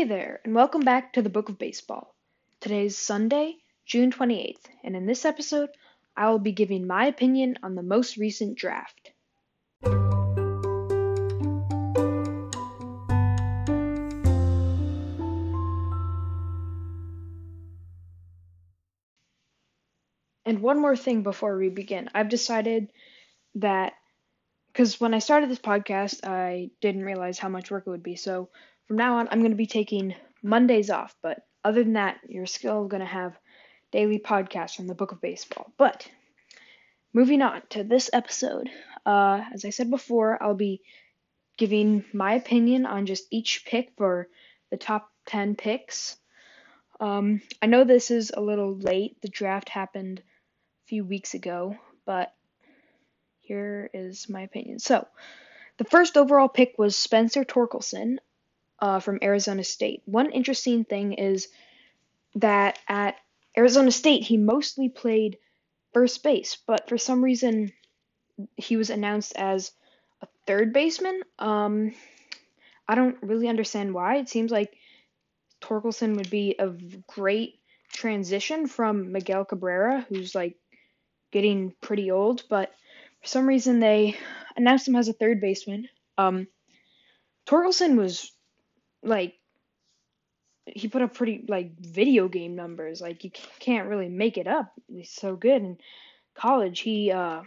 Hey there, and welcome back to the Book of Baseball. Today is Sunday, June 28th, and in this episode, I will be giving my opinion on the most recent draft. And one more thing before we begin. I've decided that because when I started this podcast, I didn't realize how much work it would be. So from now on, I'm going to be taking Mondays off. But other than that, you're still going to have daily podcasts from the Book of Baseball. But moving on to this episode, uh, as I said before, I'll be giving my opinion on just each pick for the top 10 picks. Um, I know this is a little late. The draft happened a few weeks ago, but here is my opinion. So, the first overall pick was Spencer Torkelson uh, from Arizona State. One interesting thing is that at Arizona State, he mostly played first base, but for some reason, he was announced as a third baseman. Um, I don't really understand why. It seems like Torkelson would be a great transition from Miguel Cabrera, who's like getting pretty old, but for some reason, they announced him as a third baseman. Um, Torkelson was like he put up pretty like video game numbers. Like you can't really make it up. He's so good in college. He uh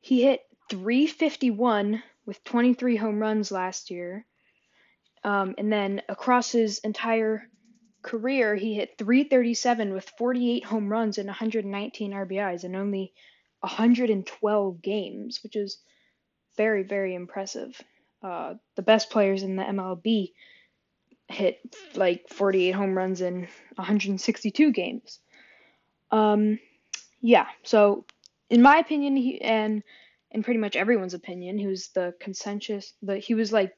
he hit 351 with 23 home runs last year. Um, and then across his entire career, he hit 337 with 48 home runs and 119 RBIs and only 112 games, which is very, very impressive. Uh, the best players in the MLB hit like 48 home runs in 162 games. Um, yeah, so in my opinion, he, and in pretty much everyone's opinion, who's the consensus, the he was like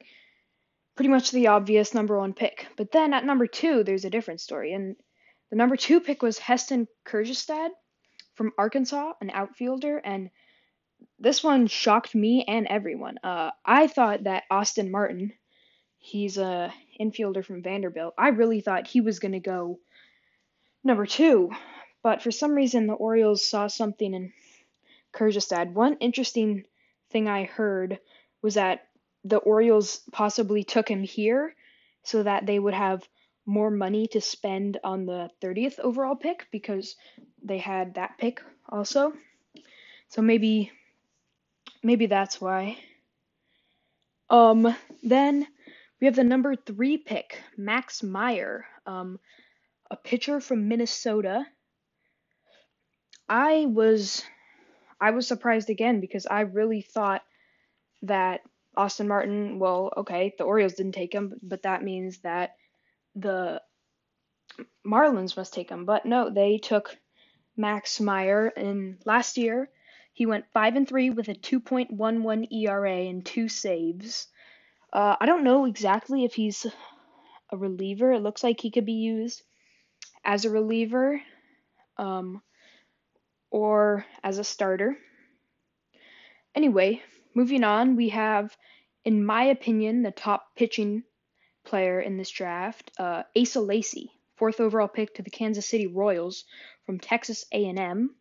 pretty much the obvious number one pick. But then at number two, there's a different story, and the number two pick was Heston Kjerstad from Arkansas, an outfielder, and this one shocked me and everyone. Uh, I thought that Austin Martin, he's a infielder from Vanderbilt. I really thought he was gonna go number two, but for some reason the Orioles saw something in Kjerstad. One interesting thing I heard was that the Orioles possibly took him here so that they would have more money to spend on the 30th overall pick because they had that pick also. So maybe maybe that's why. Um then we have the number 3 pick, Max Meyer, um a pitcher from Minnesota. I was I was surprised again because I really thought that Austin Martin, well, okay, the Orioles didn't take him, but that means that the Marlins must take him. But no, they took Max Meyer. in last year, he went 5 and 3 with a 2.11 ERA and two saves. Uh, I don't know exactly if he's a reliever. It looks like he could be used as a reliever um, or as a starter. Anyway, moving on, we have, in my opinion, the top pitching player in this draft, uh, Asa Lacy, fourth overall pick to the Kansas City Royals from Texas A&M.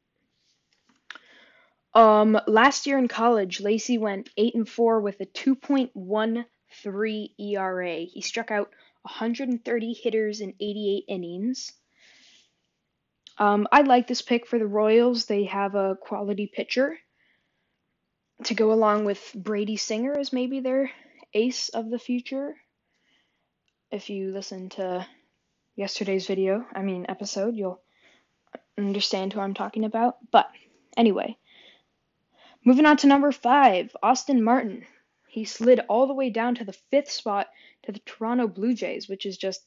Um, last year in college, Lacy went eight and four with a 2.13 ERA. He struck out 130 hitters in 88 innings. Um, I like this pick for the Royals. They have a quality pitcher to go along with Brady Singer as maybe their ace of the future if you listen to yesterday's video, I mean episode, you'll understand who I'm talking about. But anyway, moving on to number five, Austin Martin. He slid all the way down to the fifth spot to the Toronto Blue Jays, which is just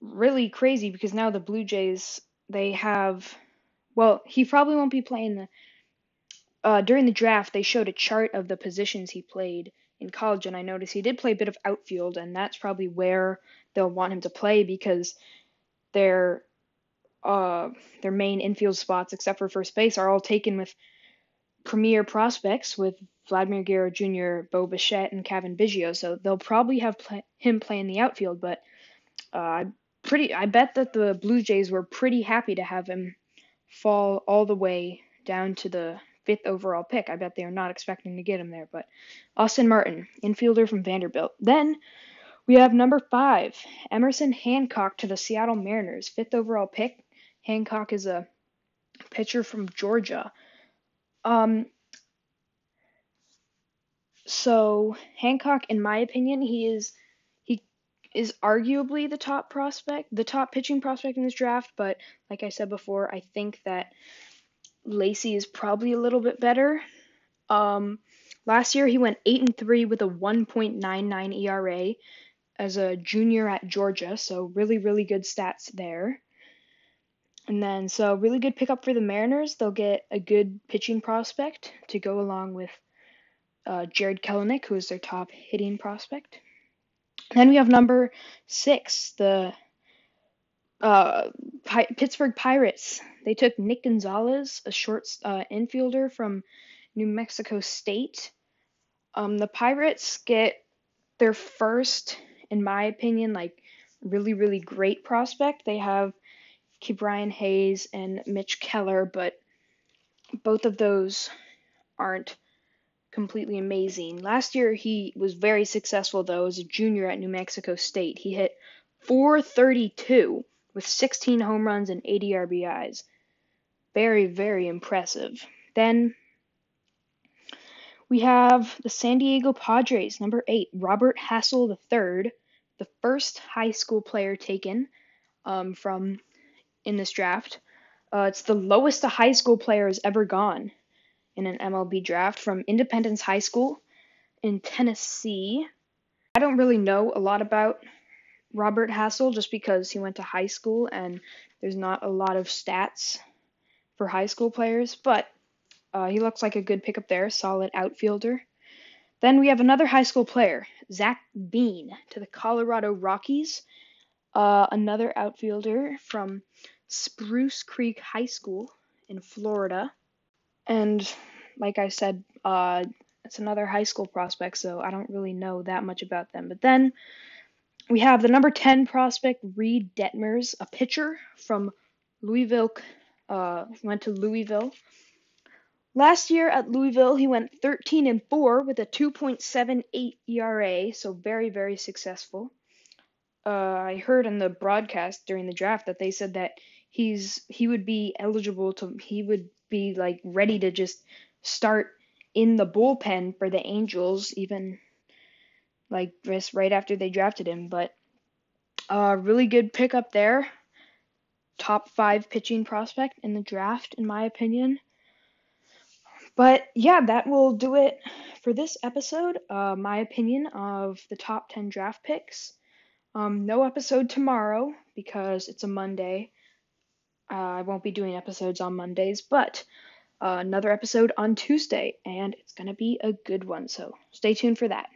really crazy because now the Blue Jays they have well, he probably won't be playing the uh, during the draft they showed a chart of the positions he played in college, and I noticed he did play a bit of outfield, and that's probably where they'll want him to play because their uh, their main infield spots, except for first base, are all taken with premier prospects with Vladimir Guerrero Jr., Bo Bichette, and Cavan Biggio. So they'll probably have him play in the outfield, but uh, pretty. I bet that the Blue Jays were pretty happy to have him fall all the way down to the fifth overall pick. I bet they are not expecting to get him there. But Austin Martin, infielder from Vanderbilt. Then we have number five, Emerson Hancock to the Seattle Mariners, fifth overall pick. Hancock is a pitcher from Georgia. Um, so Hancock, in my opinion, he is he is arguably the top prospect, the top pitching prospect in this draft. But like I said before, I think that Lacy is probably a little bit better. Um, last year he went eight and three with a 1.99 ERA as a junior at Georgia, so really really good stats there. And then so really good pickup for the Mariners. They'll get a good pitching prospect to go along with uh, Jarred Kelenic, who is their top hitting prospect. Then we have number six, the uh, Pi- Pittsburgh Pirates. They took Nick Gonzalez, a short uh, infielder from New Mexico State. Um, the Pirates get their first, in my opinion, like really, really great prospect. They have Ke'Bryan Hayes and Mitch Keller, but both of those aren't completely amazing. Last year he was very successful though as a junior at New Mexico State. He hit 432 with 16 home runs and 80 RBIs. Very very impressive. Then we have the San Diego Padres, number 8, Robert Hassell III, the first high school player taken um, from in this draft. Uh, it's the lowest a high school player has ever gone in an MLB draft from Independence High School in Tennessee. I don't really know a lot about Robert Hassell just because he went to high school and there's not a lot of stats for high school players, but uh, he looks like a good pickup there, solid outfielder. Then we have another high school player, Zac Veen, to the Colorado Rockies. Uh, another outfielder from Spruce Creek High School in Florida. And like I said, uh, it's another high school prospect, so I don't really know that much about them. But then we have the number 10 prospect, Reed Detmers, a pitcher from Louisville, uh, went to Louisville. Last year at Louisville, he went 13 and 4 with a 2.78 ERA, so very, very successful. Uh, I heard in the broadcast during the draft that they said that he's he would be eligible to he would be like ready to just start in the bullpen for the Angels, even like just right after they drafted him. But uh, really good pickup there. Top five pitching prospect in the draft, in my opinion. But yeah, that will do it for this episode. Uh, my opinion of the top 10 draft picks. Um, no episode tomorrow because it's a Monday. Uh, I won't be doing episodes on Mondays, but uh, another episode on Tuesday, and it's going to be a good one, so stay tuned for that.